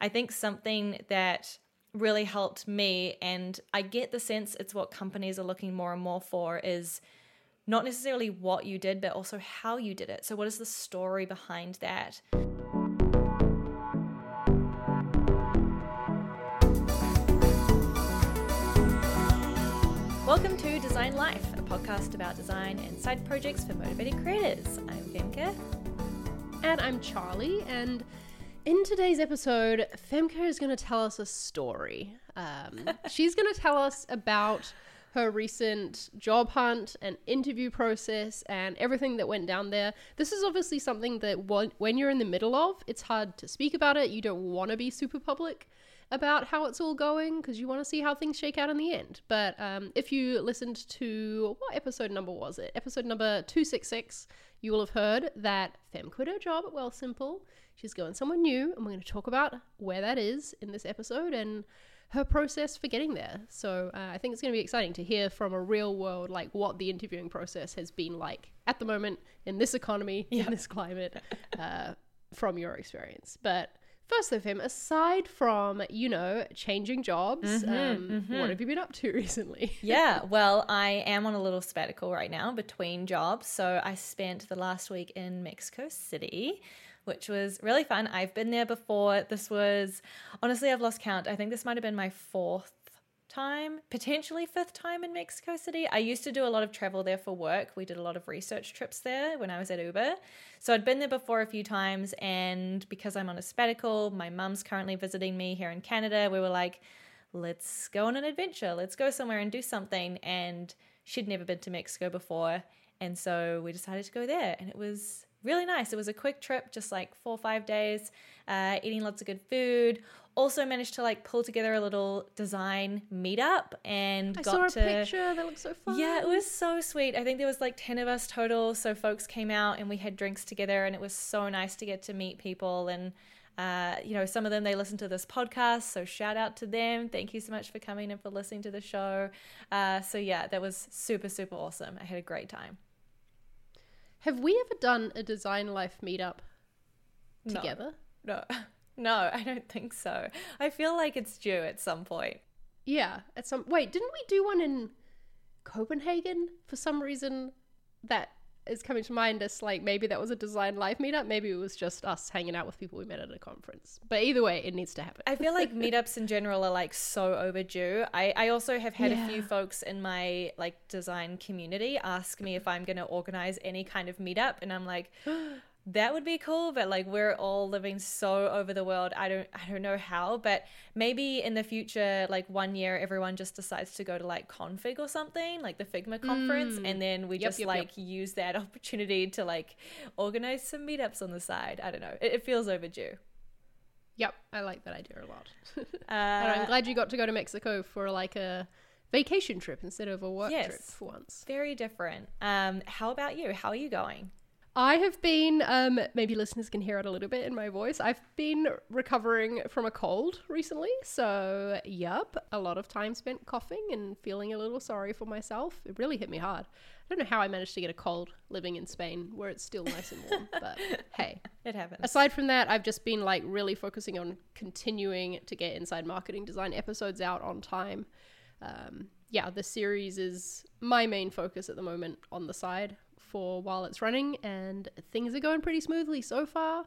I think something that really helped me, and I get the sense it's what companies are looking more and more for, is not necessarily what you did, but also how you did it. So, what is the story behind that? Welcome to Design Life, a podcast about design and side projects for motivated creators. I'm Femke. And I'm Charli, and in today's episode, Femke is going to tell us a story. Um, she's going to tell us about her recent job hunt and interview process and everything that went down there. This is obviously something that when you're in the middle of, it's hard to speak about it. You don't want to be super public about how it's all going because you want to see how things shake out in the end. But um, if you listened to what episode number was it? Episode number 266, you will have heard that Fem quit her job at simple, She's going somewhere new, and we're going to talk about where that is in this episode and her process for getting there. So uh, I think it's going to be exciting to hear from a real world, like what the interviewing process has been like at the moment in this economy, yep. in this climate, uh, from your experience. But First of him, aside from, you know, changing jobs, mm-hmm, um, mm-hmm. what have you been up to recently? yeah, well, I am on a little sabbatical right now between jobs. So I spent the last week in Mexico City, which was really fun. I've been there before. This was, honestly, I've lost count. I think this might have been my fourth time, potentially fifth time in Mexico City. I used to do a lot of travel there for work. We did a lot of research trips there when I was at Uber. So I'd been there before a few times, and because I'm on a sabbatical, my mum's currently visiting me here in Canada. We were like, let's go on an adventure, let's go somewhere and do something. And she'd never been to Mexico before. And so we decided to go there, and it was really nice. It was a quick trip, just like four or five days, uh, eating lots of good food. Also managed to like pull together a little design meetup and I got saw a to, picture that looked so fun. Yeah, it was so sweet. I think there was like ten of us total. So folks came out and we had drinks together, and it was so nice to get to meet people and. Uh, you know, some of them they listen to this podcast, so shout out to them. Thank you so much for coming and for listening to the show. Uh, so yeah, that was super super awesome. I had a great time. Have we ever done a design life meetup together? No. no. No, I don't think so. I feel like it's due at some point. Yeah, at some wait, didn't we do one in Copenhagen for some reason that is coming to mind as like maybe that was a design life meetup, maybe it was just us hanging out with people we met at a conference. But either way, it needs to happen. I feel like meetups in general are like so overdue. I, I also have had yeah. a few folks in my like design community ask me if I'm gonna organize any kind of meetup and I'm like that would be cool but like we're all living so over the world. I don't i don't know how but maybe in the future like one year everyone just decides to go to like config or something like the figma conference mm. and then we yep, just yep, like yep. use that opportunity to like organize some meetups on the side. I don't know. It, it feels overdue. Yep i like that idea a lot. Uh, i'm glad you got to go to mexico for like a vacation trip instead of a work yes, trip for once. Very different. Um how about you? How are you going I have been, um, maybe listeners can hear it a little bit in my voice. I've been recovering from a cold recently. So, yep, a lot of time spent coughing and feeling a little sorry for myself. It really hit me hard. I don't know how I managed to get a cold living in Spain where it's still nice and warm, but hey, it happens. Aside from that, I've just been like really focusing on continuing to get inside marketing design episodes out on time. Um, yeah, the series is my main focus at the moment on the side for while it's running, and things are going pretty smoothly so far.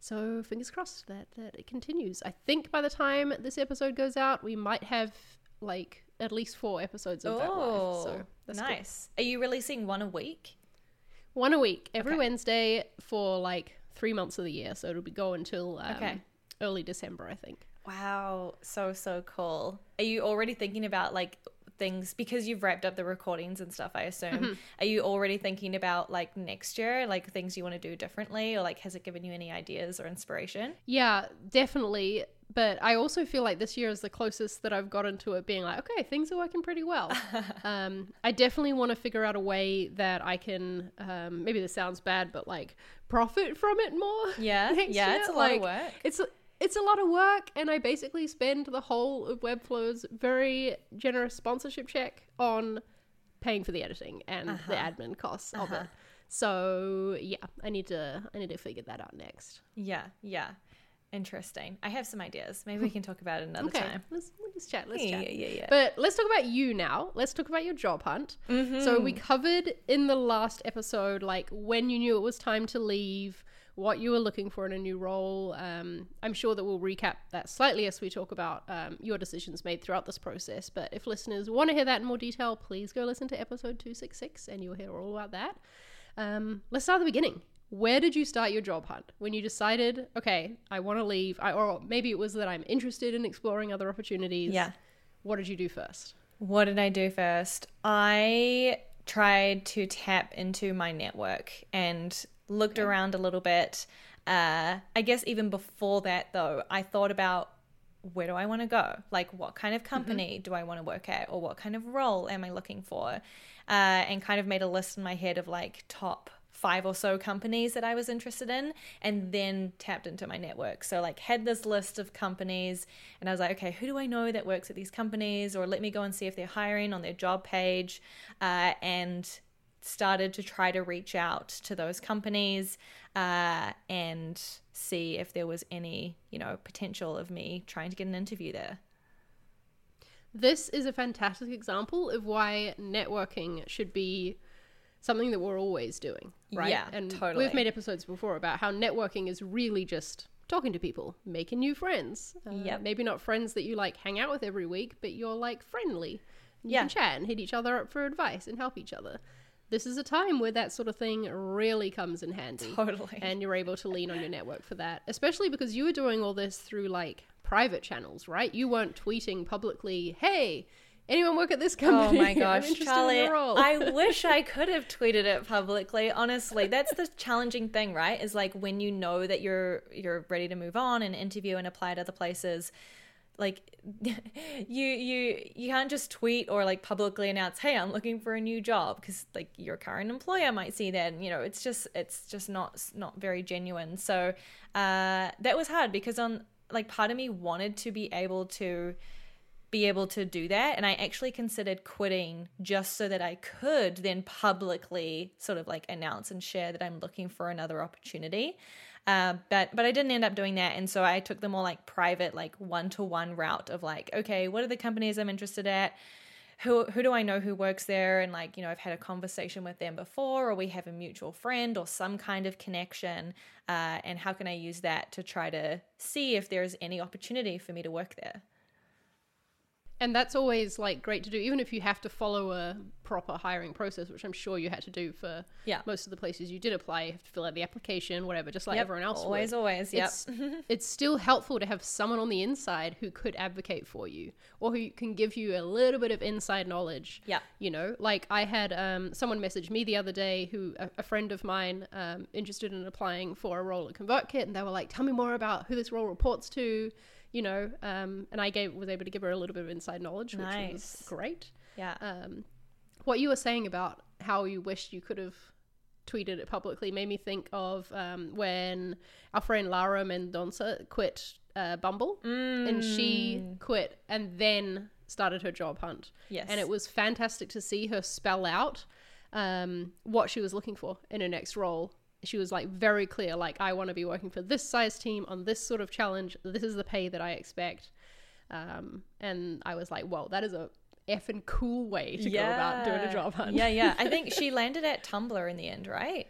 So fingers crossed that that it continues. I think by the time this episode goes out, we might have like at least four episodes of oh, that live. So that's nice. Cool. Are you releasing one a week? One a week every okay. Wednesday for like three months of the year. So it'll be go until um, okay. early December, I think. Wow, so so cool. Are you already thinking about like things because you've wrapped up the recordings and stuff i assume mm-hmm. are you already thinking about like next year like things you want to do differently or like has it given you any ideas or inspiration yeah definitely but I also feel like this year is the closest that I've gotten to it being like, okay, things are working pretty well. um, I definitely want to figure out a way that I can, um, maybe this sounds bad, but like profit from it more. Yeah, yeah, year. it's a lot like, of work. It's it's a lot of work, and I basically spend the whole of Webflow's very generous sponsorship check on paying for the editing and uh-huh. the admin costs uh-huh. of it. Uh-huh. So yeah, I need to I need to figure that out next. Yeah, yeah. Interesting. I have some ideas. Maybe we can talk about it another Okay, time. let's, let's chat. Let's Yeah, chat. yeah, yeah. But let's talk about you now. Let's talk about your job hunt. So we covered in the last episode, like when you knew it was time to leave, what you were looking for in a new role. Um, I'm sure that we'll recap that slightly as we talk about um, your decisions made throughout this process. But if listeners want to hear that in more detail, please go listen to episode 266 and you'll hear all about that. Um, let's start at the beginning. Where did you start your job hunt? When you decided, okay, I want to leave, I, or maybe it was that I'm interested in exploring other opportunities. Yeah. What did you do first? What did I do first? I tried to tap into my network and looked around a little bit. Uh, I guess even before that, though, I thought about where do I want to go? Like, what kind of company do I want to work at? Or what kind of role am I looking for? Uh, and kind of made a list in my head of like top five or so companies that I was interested in and then tapped into my network. So like had this list of companies and I was like, okay, who do I know that works at these companies or let me go and see if they're hiring on their job page uh, and started to try to reach out to those companies uh, and see if there was any, you know, potential of me trying to get an interview there. This is a fantastic example of why networking should be something that we're always doing, right? Yeah, and totally. we've made episodes before about how networking is really just talking to people, making new friends. Uh, Yep. Maybe not friends that you like hang out with every week, but you're like friendly. You Yeah. can chat and hit each other up for advice and help each other. This is a time where that sort of thing really comes in handy. Totally. And you're able to lean on your network for that, especially because you were doing all this through like private channels, right? You weren't tweeting publicly, hey, anyone work at this oh company? Oh my gosh, Charli. I wish I could have tweeted it publicly. Honestly, that's the challenging thing, right? Is like when you know that you're you're ready to move on and interview and apply at other places, like you you you can't just tweet or like publicly announce, "Hey, I'm looking for a new job," because like your current employer might see that. And, you know, it's just it's just not not very genuine. So uh, that was hard because on like part of me wanted to be able to be able to do that. And i actually considered quitting just so that i could then publicly sort of like announce and share that i'm looking for another opportunity. Uh, but but i didn't end up doing that. And so i took the more like private like one-to-one route of like okay what are the companies i'm interested at? Who who do I know who works there? And like you know I've had a conversation with them before or we have a mutual friend or some kind of connection uh, and how can I use that to try to see if there's any opportunity for me to work there and that's always like great to do, even if you have to follow a proper hiring process, which I'm sure you had to do for Yeah. most of the places you did apply. You have to fill out the application, whatever, just like Yep, everyone else. always would. always yep It's, it's still helpful to have someone on the inside who could advocate for you or who can give you a little bit of inside knowledge. Yeah. You know, like I had um, someone message me the other day who, a, a friend of mine, um, interested in applying for a role at ConvertKit, and they were like, tell me more about who this role reports to. You know, um, and I gave was able to give her a little bit of inside knowledge, which was great. yeah Um, what you were saying about how you wished you could have tweeted it publicly made me think of um, when our friend Lara Mendonça quit uh, Bumble, and she quit and then started her job hunt. Yes. and it was fantastic to see her spell out um, what she was looking for in her next role. She was like very clear, like I want to be working for this size team on this sort of challenge. This is the pay that I expect. Um, and I was like, whoa, that is a effing cool way to go about doing a job hunt. yeah yeah I think she landed at Tumblr in the end right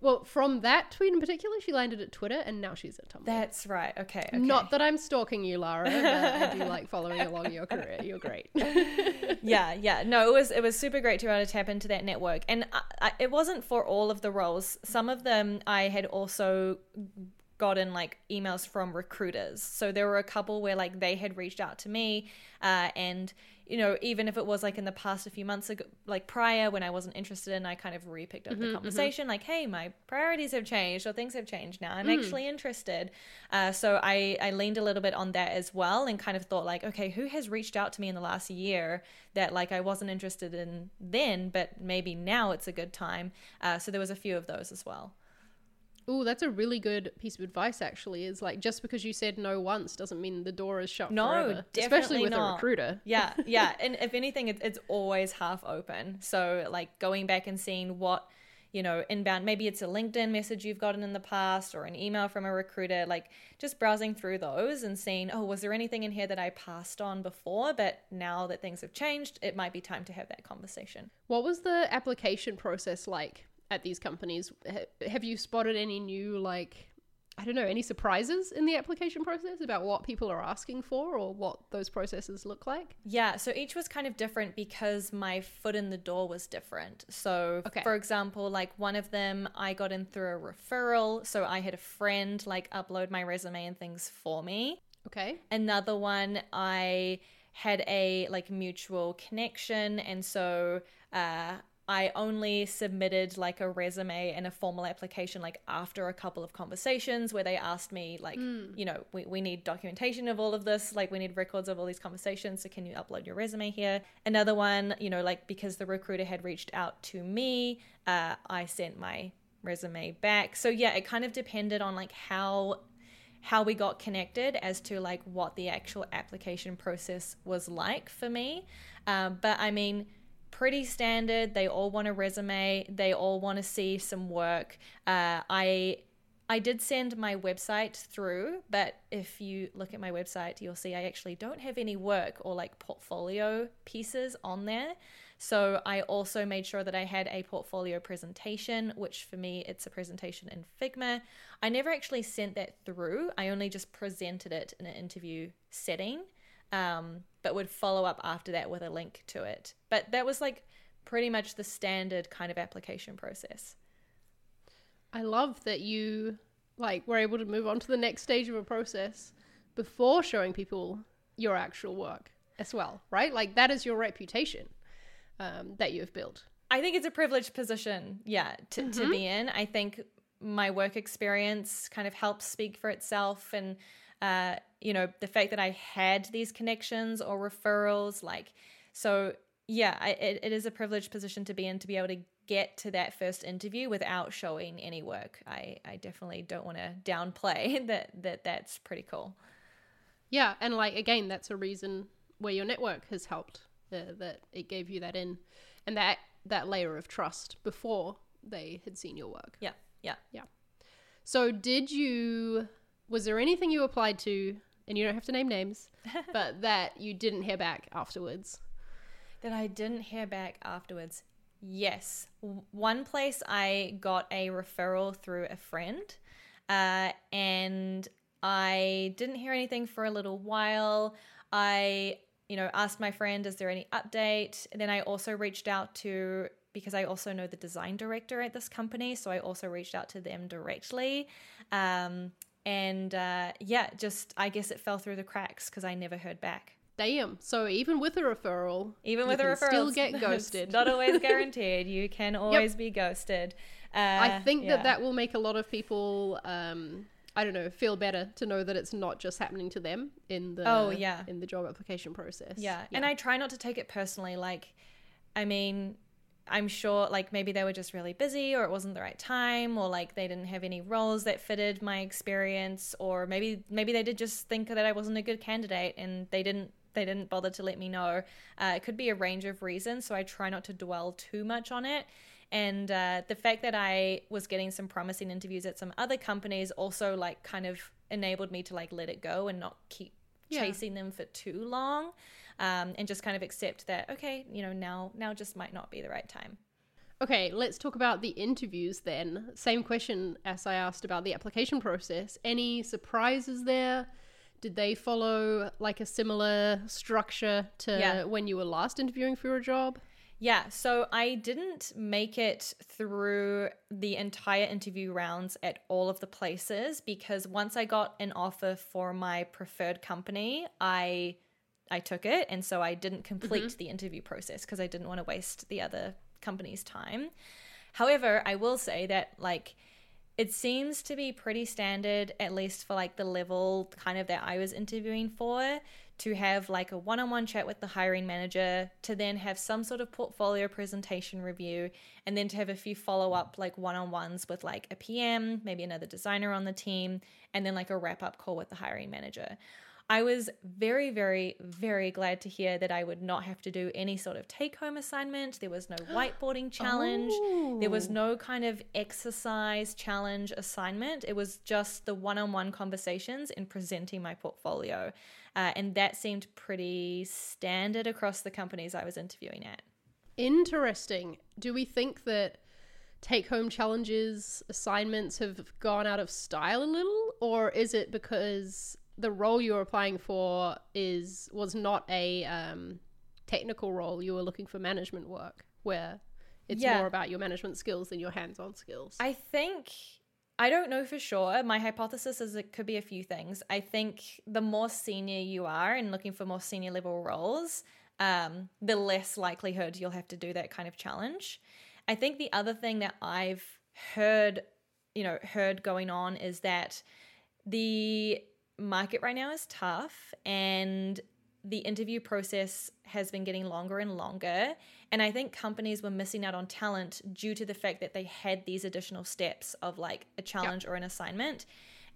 Well, from that tweet in particular, she landed at Twitter, and now she's at Tumblr. that's right okay, okay. Not that I'm stalking you, Lara, but I do like following along your career. You're great. yeah yeah no it was it was super great to be able to tap into that network and I, I, it wasn't for all of the roles some of them i had also gotten like emails from recruiters. So there were a couple where like they had reached out to me uh, and you know even if it was like in the past a few months ago like prior when i wasn't interested in i kind of re-picked up the conversation like hey my priorities have changed or things have changed now. I'm actually interested. Uh, so I, I leaned a little bit on that as well and kind of thought like okay who has reached out to me in the last year that like i wasn't interested in then but maybe now it's a good time? Uh, so there was a few of those as well Oh, that's a really good piece of advice. Actually, is like just because you said no once doesn't mean the door is shut for No, forever. Especially with a recruiter. yeah yeah and if anything it, it's always half open so like going back and seeing what you know, inbound. Maybe it's a LinkedIn message you've gotten in the past or an email from a recruiter. Like just browsing through those and seeing, oh, was there anything in here that I passed on before? But now that things have changed, it might be time to have that conversation. What was the application process like at these companies? Have you spotted any new, like, I don't know, any surprises in the application process about what people are asking for or what those processes look like? Yeah, so each was kind of different because my foot in the door was different. So, okay. for example, like one of them I got in through a referral. So I had a friend like upload my resume and things for me. Okay. Another one I had a like mutual connection and so uh I only submitted like a resume and a formal application like after a couple of conversations where they asked me like, mm. you know, we, we need documentation of all of this, like we need records of all these conversations. So can you upload your resume here? Another one, you know, like because the recruiter had reached out to me, uh, I sent my resume back. So yeah, it kind of depended on like how how we got connected as to like what the actual application process was like for me. Um, but I mean, pretty standard. They all want a resume. They all want to see some work. Uh, I I did send my website through, but if you look at my website, you'll see I actually don't have any work or like portfolio pieces on there. So I also made sure that I had a portfolio presentation, which for me, it's a presentation in Figma. I never actually sent that through, I only just presented it in an interview setting um, but would follow up after that with a link to it. But that was like pretty much the standard kind of application process. I love that you like were able to move on to the next stage of a process before showing people your actual work as well, right? Like that is your reputation um, that you have built. I think it's a privileged position, yeah, to, mm-hmm. to be in. I think my work experience kind of helps speak for itself and uh, you know, the fact that I had these connections or referrals, like, so yeah, I, it, it is a privileged position to be in to be able to get to that first interview without showing any work. I, I definitely don't want to downplay that, that that's pretty cool. Yeah. And like, again, that's a reason where your network has helped uh, that it gave you that in and that, that layer of trust before they had seen your work. Yeah. Yeah. Yeah. So did you was there anything you applied to, and you don't have to name names, but that you didn't hear back afterwards? That I didn't hear back afterwards. Yes. One place I got a referral through a friend, uh, and I didn't hear anything for a little while. I, you know, asked my friend, is there any update? And then I also reached out to, because I also know the design director at this company, so I also reached out to them directly. Um, and uh, yeah, just I guess it fell through the cracks because I never heard back. Damn. So even with a referral, even with a referral, still get ghosted. not always guaranteed. You can always yep. be ghosted. Uh, I think yeah. that that will make a lot of people. Um, I don't know, feel better to know that it's not just happening to them in the oh yeah in the job application process. Yeah. yeah. and I try not to take it personally. Like, I mean, I'm sure like maybe they were just really busy or it wasn't the right time or like they didn't have any roles that fitted my experience or maybe maybe they did just think that I wasn't a good candidate and they didn't they didn't bother to let me know. Uh, it could be a range of reasons, so I try not to dwell too much on it. And uh, the fact that I was getting some promising interviews at some other companies also like kind of enabled me to like let it go and not keep yeah. chasing them for too long um, and just kind of accept that okay you know now now just might not be the right time. Okay let's talk about the interviews then. Same question as i asked about the application process. Any surprises there? Did they follow like a similar structure to yeah. when you were last interviewing for a job? Yeah, so I didn't make it through the entire interview rounds at all of the places because once I got an offer for my preferred company, I I took it, and so I didn't complete mm-hmm. the interview process because I didn't want to waste the other company's time. However, I will say that like it seems to be pretty standard, at least for like the level kind of that I was interviewing for, to have like a one on one chat with the hiring manager, to then have some sort of portfolio presentation review, and then to have a few follow up like one on ones with like a PM, maybe another designer on the team, and then like a wrap up call with the hiring manager. I was very, very, very glad to hear that I would not have to do any sort of take home assignment. There was no whiteboarding challenge. There was Oh. no kind of exercise challenge assignment. It was just the one on one conversations and presenting my portfolio. Uh, and that seemed pretty standard across the companies I was interviewing at. Interesting. Do we think that take home challenges, assignments have gone out of style a little? Or is it because the role you were applying for is was not a um, technical role? You were looking for management work where it's Yeah. more about your management skills than your hands on skills. I think I don't know for sure. My hypothesis is it could be a few things. I think the more senior you are and looking for more senior level roles, um, the less likelihood you'll have to do that kind of challenge. I think the other thing that I've heard, you know, heard going on is that the market right now is tough and the interview process has been getting longer and longer. And I think companies were missing out on talent due to the fact that they had these additional steps of like a challenge or an assignment.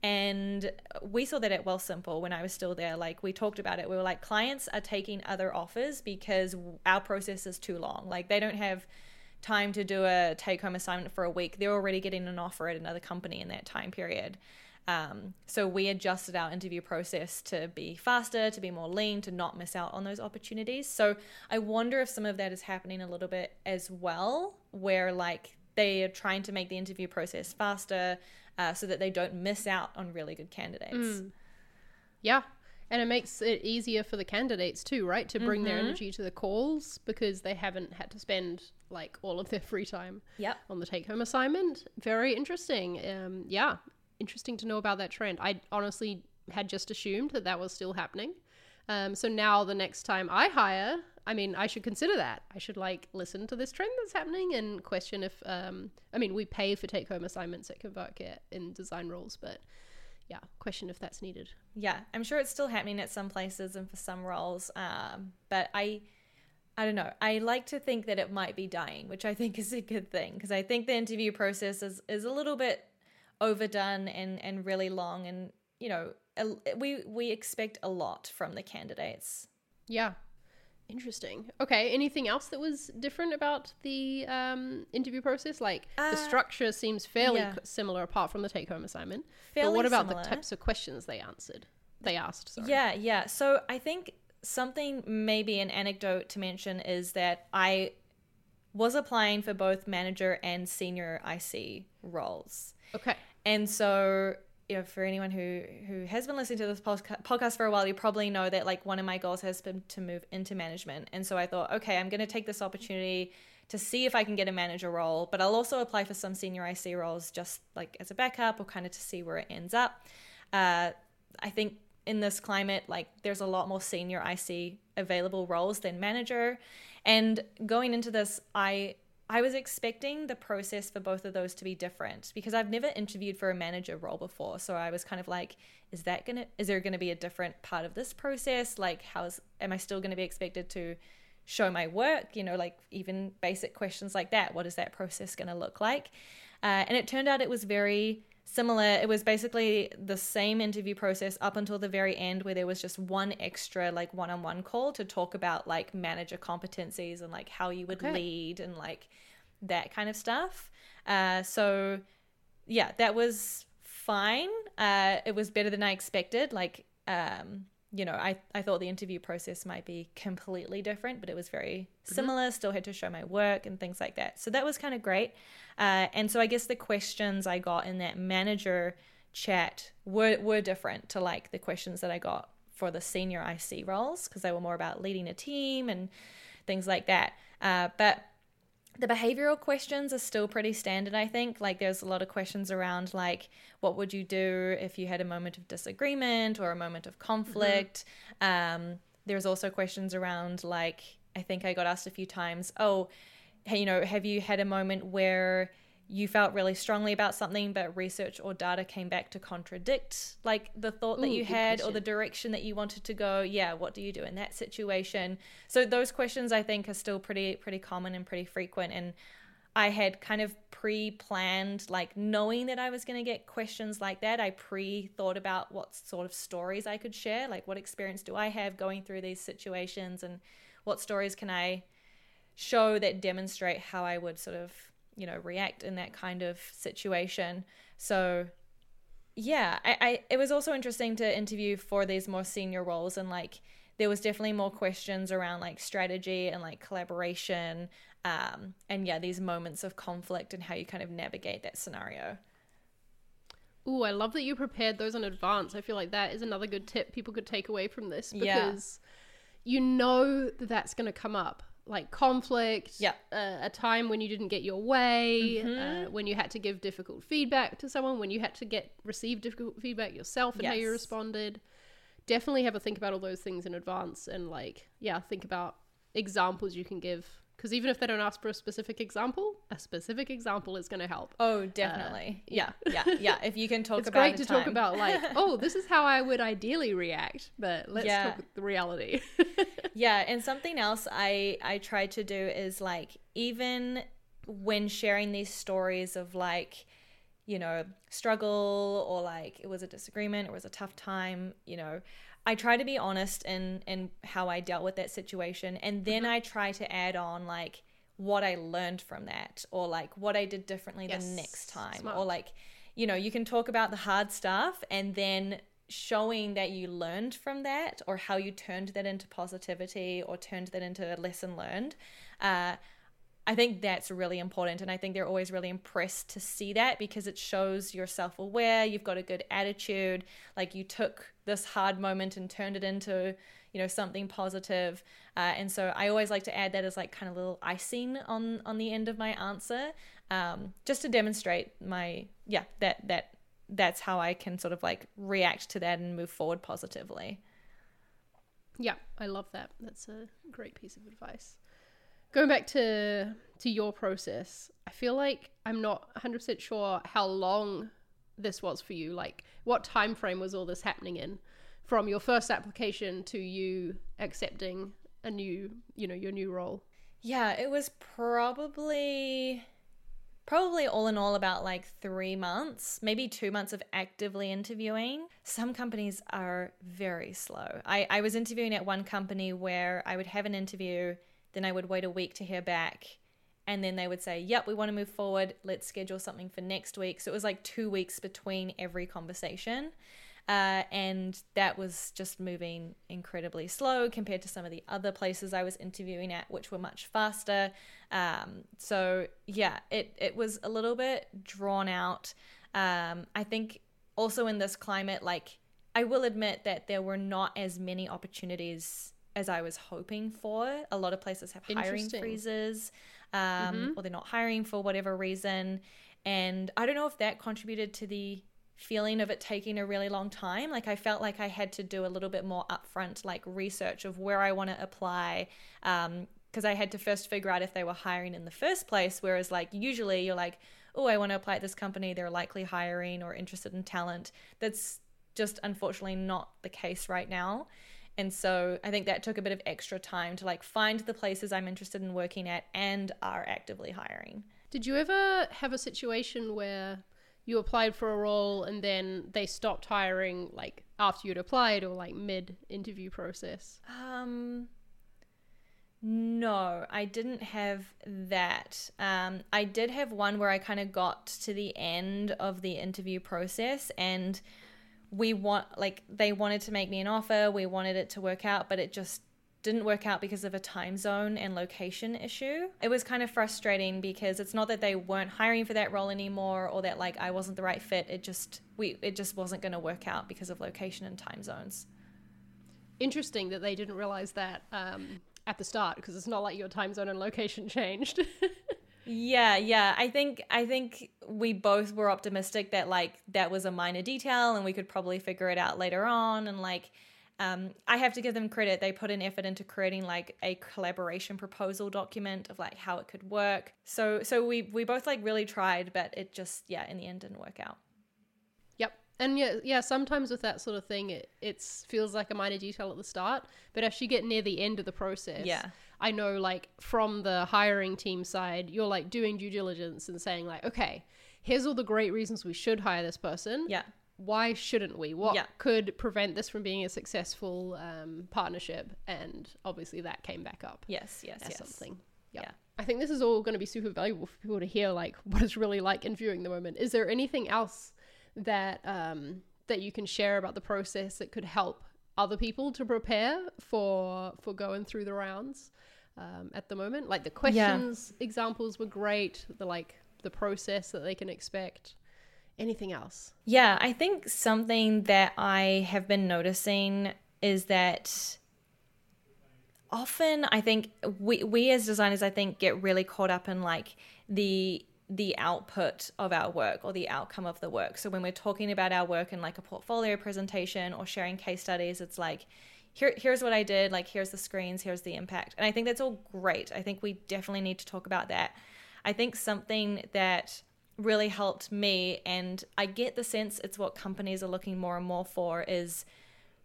And we saw that at Wealthsimple when I was still there. Like we talked about it. We were like, clients are taking other offers because our process is too long. Like they don't have time to do a take home assignment for a week. They're already getting an offer at another company in that time period. Um, so we adjusted our interview process to be faster, to be more lean, to not miss out on those opportunities. So I wonder if some of that is happening a little bit as well, where like they are trying to make the interview process faster uh, so that they don't miss out on really good candidates. Yeah. And it makes it easier for the candidates too, right? To bring their energy to the calls because they haven't had to spend like all of their free time Yep. on the take home assignment. Very interesting. Um, yeah. Interesting to know about that trend. I honestly had just assumed that that was still happening. Um, so now the next time I hire, I mean, I should consider that. I should like listen to this trend that's happening and question if, um, I mean, we pay for take home assignments at ConvertKit in design roles, but yeah, question if that's needed. Yeah, I'm sure it's still happening at some places and for some roles. Um, but I, I don't know. I like to think that it might be dying, which I think is a good thing because I think the interview process is is a little bit overdone and and really long, and you know, we we expect a lot from the candidates. Yeah. Interesting. Okay. Anything else that was different about the um, interview process? Like the Uh, structure seems fairly yeah. similar apart from the take home assignment. Fairly but what about similar. the types of questions they answered? They asked. Sorry. Yeah, yeah. So I think something maybe an anecdote to mention is that I was applying for both manager and senior IC roles. Okay. And so, you know, for anyone who who has been listening to this podcast for a while, you probably know that like one of my goals has been to move into management. And so I thought, okay, I'm going to take this opportunity to see if I can get a manager role, but I'll also apply for some senior IC roles just like as a backup or kind of to see where it ends up. Uh, I think in this climate, like there's a lot more senior IC available roles than manager. And going into this, I I was expecting the process for both of those to be different because I've never interviewed for a manager role before. So I was kind of like, is that gonna is there gonna be a different part of this process? Like how's am I still gonna be expected to show my work? You know, like even basic questions like that. What is that process gonna look like? Uh, and it turned out it was very similar. It was basically the same interview process up until the very end, where there was just one extra like one-on-one call to talk about like manager competencies and like how you would Okay. lead and like that kind of stuff. Uh, so yeah, that was fine. Uh, it was better than I expected. Like, um, you know, I, I thought the interview process might be completely different, but it was very similar. Still had to show my work and things like that. So that was kind of great. Uh, and so I guess the questions I got in that manager chat were, were different to like the questions that I got for the senior IC roles because they were more about leading a team and things like that. Uh, but the behavioral questions are still pretty standard i think. Like there's a lot of questions around like what would you do if you had a moment of disagreement or a moment of conflict? Um, there's also questions around like i think i got asked a few times oh hey, you know have you had a moment where you felt really strongly about something but research or data came back to contradict like the thought that Ooh, you had or the direction that you wanted to go yeah what do you do in that situation so those questions i think are still pretty pretty common and pretty frequent and I had kind of pre planned, like knowing that I was going to get questions like that. I pre thought about what sort of stories I could share, like what experience do I have going through these situations, and what stories can I show that demonstrate how I would sort of, you know, react in that kind of situation. So, yeah, I, I it was also interesting to interview for these more senior roles and like there was definitely more questions around like strategy and like collaboration um, and yeah these moments of conflict and how you kind of navigate that scenario Ooh, I love that you prepared those in advance. I feel like that is another good tip people could take away from this because yeah. you know that that's going to come up. Like conflict, yeah. Uh, a time when you didn't get your way, mm-hmm. uh, when you had to give difficult feedback to someone, when you had to get receive difficult feedback yourself and yes. how you responded definitely have a think about all those things in advance and like yeah think about examples you can give because even if they don't ask for a specific example a specific example is going to help. Oh definitely. uh, yeah yeah yeah. If you can talk it's about great to time. talk about like oh this is how i would ideally react but let's yeah. talk the reality. Yeah and something else i i try to do is like even when sharing these stories of like you know, struggle or like it was a disagreement or it was a tough time, you know, I try to be honest in in how I dealt with that situation and then mm-hmm. I try to add on like what I learned from that or like what I did differently yes. the next time Smart. or like you know, you can talk about the hard stuff and then showing that you learned from that or how you turned that into positivity or turned that into a lesson learned. Uh, I think that's really important. And I think they're always really impressed to see that because it shows you're self aware, you've got a good attitude, like you took this hard moment and turned it into, you know, something positive. Uh, and so I always like to add that as like kind of little icing on on the end of my answer, um, just to demonstrate my yeah that that that's how I can sort of like react to that and move forward positively. Yeah, I love that. That's a great piece of advice going back to to your process i feel like i'm not 100% sure how long this was for you like what time frame was all this happening in from your first application to you accepting a new you know your new role yeah it was probably probably all in all about like three months, maybe two months of actively interviewing. Some companies are very slow. I, I was interviewing at one company where I would have an interview then I would wait a week to hear back. And then they would say, Yep, we want to move forward. Let's schedule something for next week. So it was like two weeks between every conversation. Uh, and that was just moving incredibly slow compared to some of the other places I was interviewing at, which were much faster. Um, so yeah, it it was a little bit drawn out. Um, I think also in this climate, like I will admit that there were not as many opportunities as I was hoping for. A lot of places have hiring freezes, um, mm-hmm. or they're not hiring for whatever reason. And I don't know if that contributed to the feeling of it taking a really long time. Like I felt like I had to do a little bit more upfront, like research of where I want to apply. Um, because I had to first figure out if they were hiring in the first place. Whereas, like, usually you're like, oh, I want to apply at this company, they're likely hiring or interested in talent. That's just unfortunately not the case right now. And so I think that took a bit of extra time to like find the places I'm interested in working at and are actively hiring. Did you ever have a situation where you applied for a role and then they stopped hiring like after you'd applied or like mid interview process? Um no, I didn't have that. Um, I did have one where I kind of got to the end of the interview process and we want like they wanted to make me an offer we wanted it to work out but it just didn't work out because of a time zone and location issue. It was kind of frustrating because it's not that they weren't hiring for that role anymore or that like I wasn't the right fit. It just we it just wasn't going to work out because of location and time zones. Interesting that they didn't realize that um, at the start because it's not like your time zone and location changed. Yeah, yeah. I think I think we both were optimistic that like that was a minor detail and we could probably figure it out later on and like um, I have to give them credit. They put an effort into creating like a collaboration proposal document of like how it could work. So so we we both like really tried, but it just yeah in the end didn't work out. Yep, And yeah, yeah. Sometimes with that sort of thing, it it's feels like a minor detail at the start, but as you get near the end of the process, Yeah. I know like from the hiring team side, you're like doing due diligence and saying like, okay, here's all the great reasons we should hire this person. Yeah. Why shouldn't we? What Yeah. could prevent this from being a successful um, partnership? And obviously, that came back up Yes, yes, yes. something. Yeah. Yeah. I think this is all going to be super valuable for people to hear, like what it's really like interviewing the moment. Is there anything else that um, that you can share about the process that could help other people to prepare for for going through the rounds um, at the moment? Like the questions examples were great. The like the process that they can expect. Anything else? Yeah, I think something that I have been noticing is that often I think we we as designers I think get really caught up in like the the output of our work or the outcome of the work. So when we're talking about our work in like a portfolio presentation or sharing case studies, it's like here here's what I did, like here's the screens, here's the impact. And I think that's all great. I think we definitely need to talk about that. I think something that really helped me and I get the sense it's what companies are looking more and more for is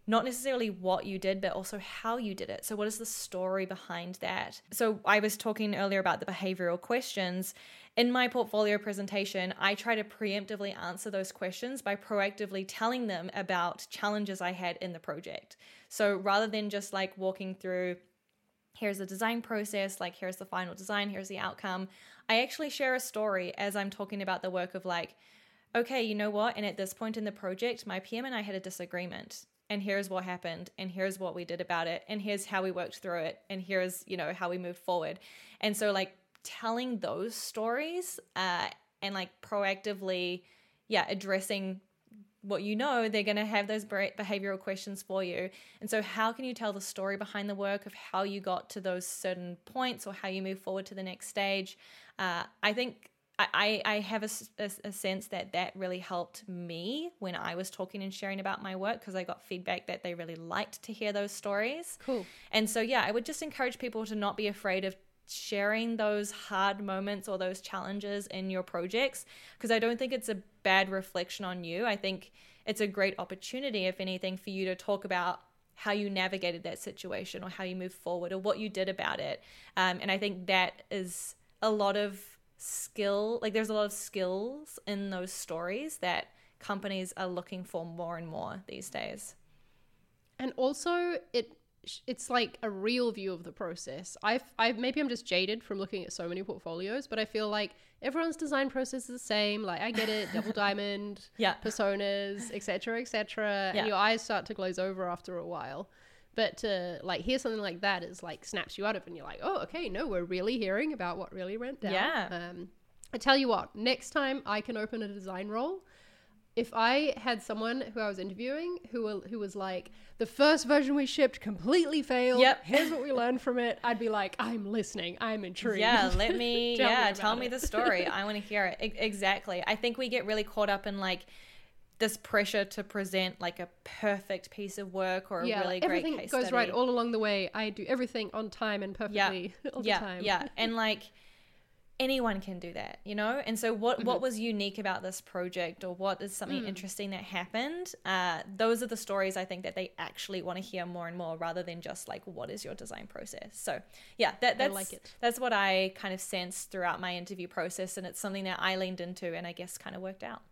not necessarily what you did, but also how you did it. So, what is the story behind that? So, I was talking earlier about the behavioral questions. In my portfolio presentation, I try to preemptively answer those questions by proactively telling them about challenges I had in the project. So, rather than just like walking through, here's the design process, like here's the final design, here's the outcome, I actually share a story as I'm talking about the work of like, okay, you know what? And at this point in the project, my PM and I had a disagreement. And here's what happened, and here's what we did about it, and here's how we worked through it, and here's, you know, how we moved forward. And so, like, telling those stories uh, and like proactively, yeah, addressing what you know, they're going to have those behavioral questions for you. And so, how can you tell the story behind the work of how you got to those certain points or how you move forward to the next stage? Uh, I think I, I have a sense that that really helped me when I was talking and sharing about my work because I got feedback that they really liked to hear those stories. Cool. And so, yeah, I would just encourage people to not be afraid of sharing those hard moments or those challenges in your projects because I don't think it's a bad reflection on you. I think it's a great opportunity, if anything, for you to talk about how you navigated that situation or how you moved forward or what you did about it. Um, and I think that is a lot of skill, like, there's a lot of skills in those stories that companies are looking for more and more these days. and also it it's like a real view of the process i've i maybe i'm just jaded from looking at so many portfolios but i feel like everyone's design process is the same like i get it double diamond Yeah. personas etc etc Yeah. and your eyes start to glaze over after a while but to like hear something like that is like snaps you out of it and you're like oh okay no we're really hearing about what really went down Yeah. um i tell you what next time i can open a design role if I had someone who I was interviewing who were, who was like, the first version we shipped completely failed. Yep. Here's what we learned from it. I'd be like, I'm listening. I'm intrigued. Yeah, let me. Tell yeah, about tell me the story. I want to hear it. E- exactly. I think we get really caught up in like this pressure to present like a perfect piece of work or a yeah, really like, great everything case goes study. right all along the way. I do everything on time and perfectly all yeah, the time. yeah, and like anyone can do that, you know. And so, what Mm-hmm. what was unique about this project, or what is Mm. something interesting that happened? Uh, those are the stories I think that they actually want to hear more and more, rather than just like what is your design process. So, yeah, that that's like it. that's what I kind of sensed throughout my interview process, and it's something that I leaned into, and I guess kind of worked out.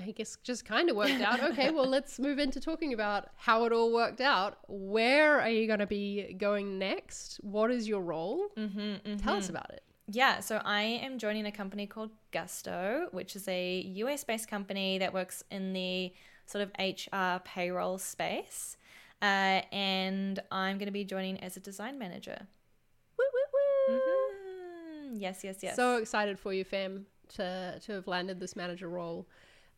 I guess just kind of worked out. Okay, well, let's move into talking about how it all worked out. Where are you going to be going next? What is your role? Mm-hmm, Tell us about it. Yeah, so I am joining a company called Gusto, which is a US based company that works in the sort of HR payroll space. Uh, and I'm going to be joining as a design manager. Woo, woo, woo. Mhm. Yes, yes, yes. So excited for you, fam, to to have landed this manager role.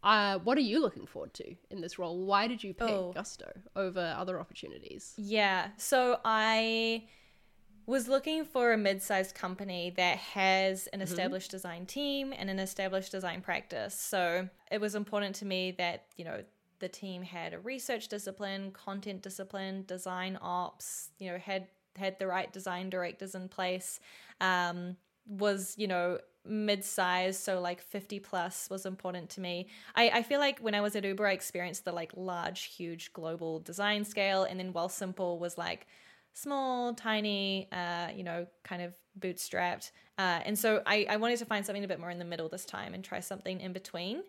Uh, what are you looking forward to in this role? Why did you pick Oh. Gusto over other opportunities? Yeah. So I was looking for a mid-sized company that has an established design team and an established design practice. So it was important to me that, you know, the team had a research discipline, content discipline, design ops, you know, had had the right design directors in place. Um, was, you know, mid-size so like 50 plus was important to me I, I feel like when i was at uber i experienced the like large huge global design scale and then Wealthsimple was like small tiny uh you know kind of bootstrapped uh, and so I, I wanted to find something a bit more in the middle this time and try something in between.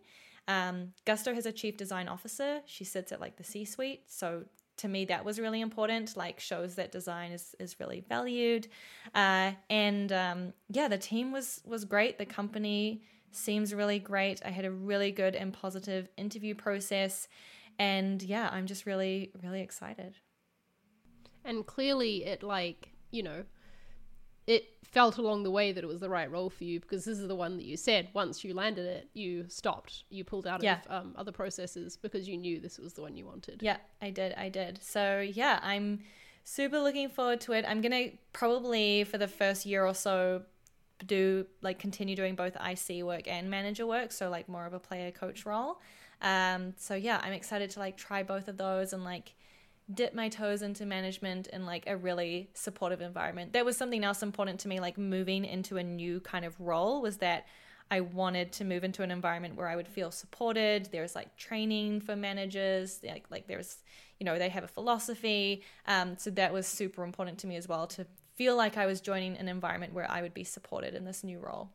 Um, gusto has a chief design officer. She sits at like the c suite so to me that was really important like shows that design is is really valued. Uh, and um, yeah the team was was great. The company seems really great. I had a really good and positive interview process. And yeah i'm just really really excited and clearly it like you know it felt along the way that it was the right role for you because this is the one that you said once you landed it, you stopped, you pulled out Yeah. of um, other processes because you knew this was the one you wanted. Yeah, I did. I did. So, yeah, I'm super looking forward to it. I'm going to probably, for the first year or so, do like continue doing both IC work and manager work. So, like more of a player coach role. Um, so, yeah, I'm excited to like try both of those and like dip my toes into management in like a really supportive environment. That was something else important to me, like moving into a new kind of role, was that I wanted to move into an environment where I would feel supported. There's like training for managers, like like there's you know they have a philosophy. Um, so that was super important to me as well to feel like I was joining an environment where I would be supported in this new role.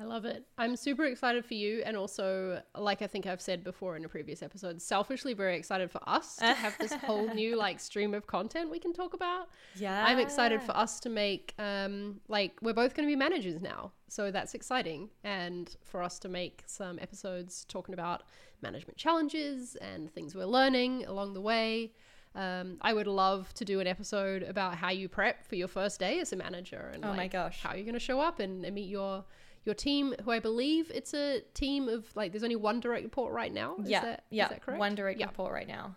I love it. I'm super excited for you, and also, like I think I've said before in a previous episode, selfishly very excited for us to have this whole new like stream of content we can talk about. Yeah, I'm excited for us to make um like we're both going to be managers now. So that's exciting and for us to make some episodes talking about management challenges and things we're learning along the way. Um, I would love to do an episode about how you prep for your first day as a manager and Oh my gosh. how you're going to show up and, and meet your your team who I believe it's a team of like there's only one direct report right now. Is yeah, that, is yeah. that correct? One direct Yeah. report right now.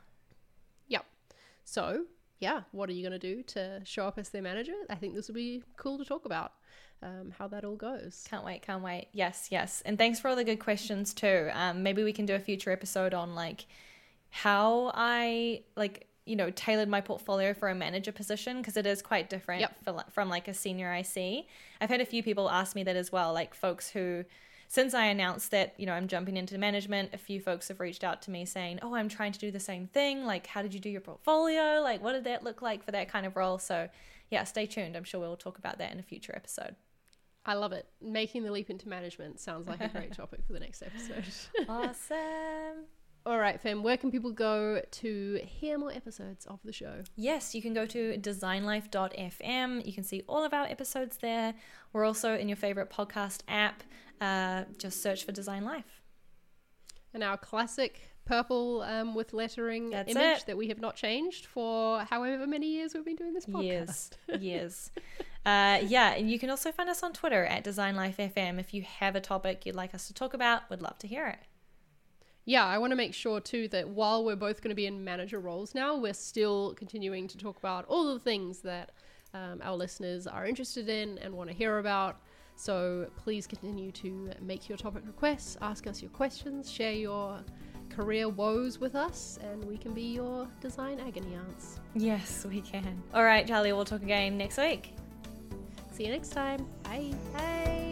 Yep. So, yeah, what are you going to do to show up as their manager? I think this would be cool to talk about um, how that all goes. Can't wait, can't wait. Yes, yes. And thanks for all the good questions too. Um, maybe we can do a future episode on like how I like you know tailored my portfolio for a manager position because it is quite different Yep. for, from like a senior IC. I've had a few people ask me that as well, like folks who since I announced that, you know, I'm jumping into management, a few folks have reached out to me saying, "Oh, I'm trying to do the same thing. Like, how did you do your portfolio? Like, what did that look like for that kind of role?" So, yeah, stay tuned. I'm sure we'll talk about that in a future episode. I love it. Making the leap into management sounds like a great topic for the next episode. Awesome. All right, fam, where can people go to hear more episodes of the show? Yes, you can go to designlife.fm. You can see all of our episodes there. We're also in your favorite podcast app. Uh, just search for Design Life. And our classic purple um, with lettering That's image it. that we have not changed for however many years we've been doing this podcast. Years, years. Uh, yeah, and you can also find us on Twitter at Design Life FM. If you have a topic you'd like us to talk about, we'd love to hear it. Yeah, I want to make sure too that while we're both going to be in manager roles now, we're still continuing to talk about all the things that um, our listeners are interested in and want to hear about. So please continue to make your topic requests, ask us your questions, share your career woes with us, and we can be your design agony aunts. Yes, we can. All right, Charli, we'll talk again next week. See you next time. Bye. Bye.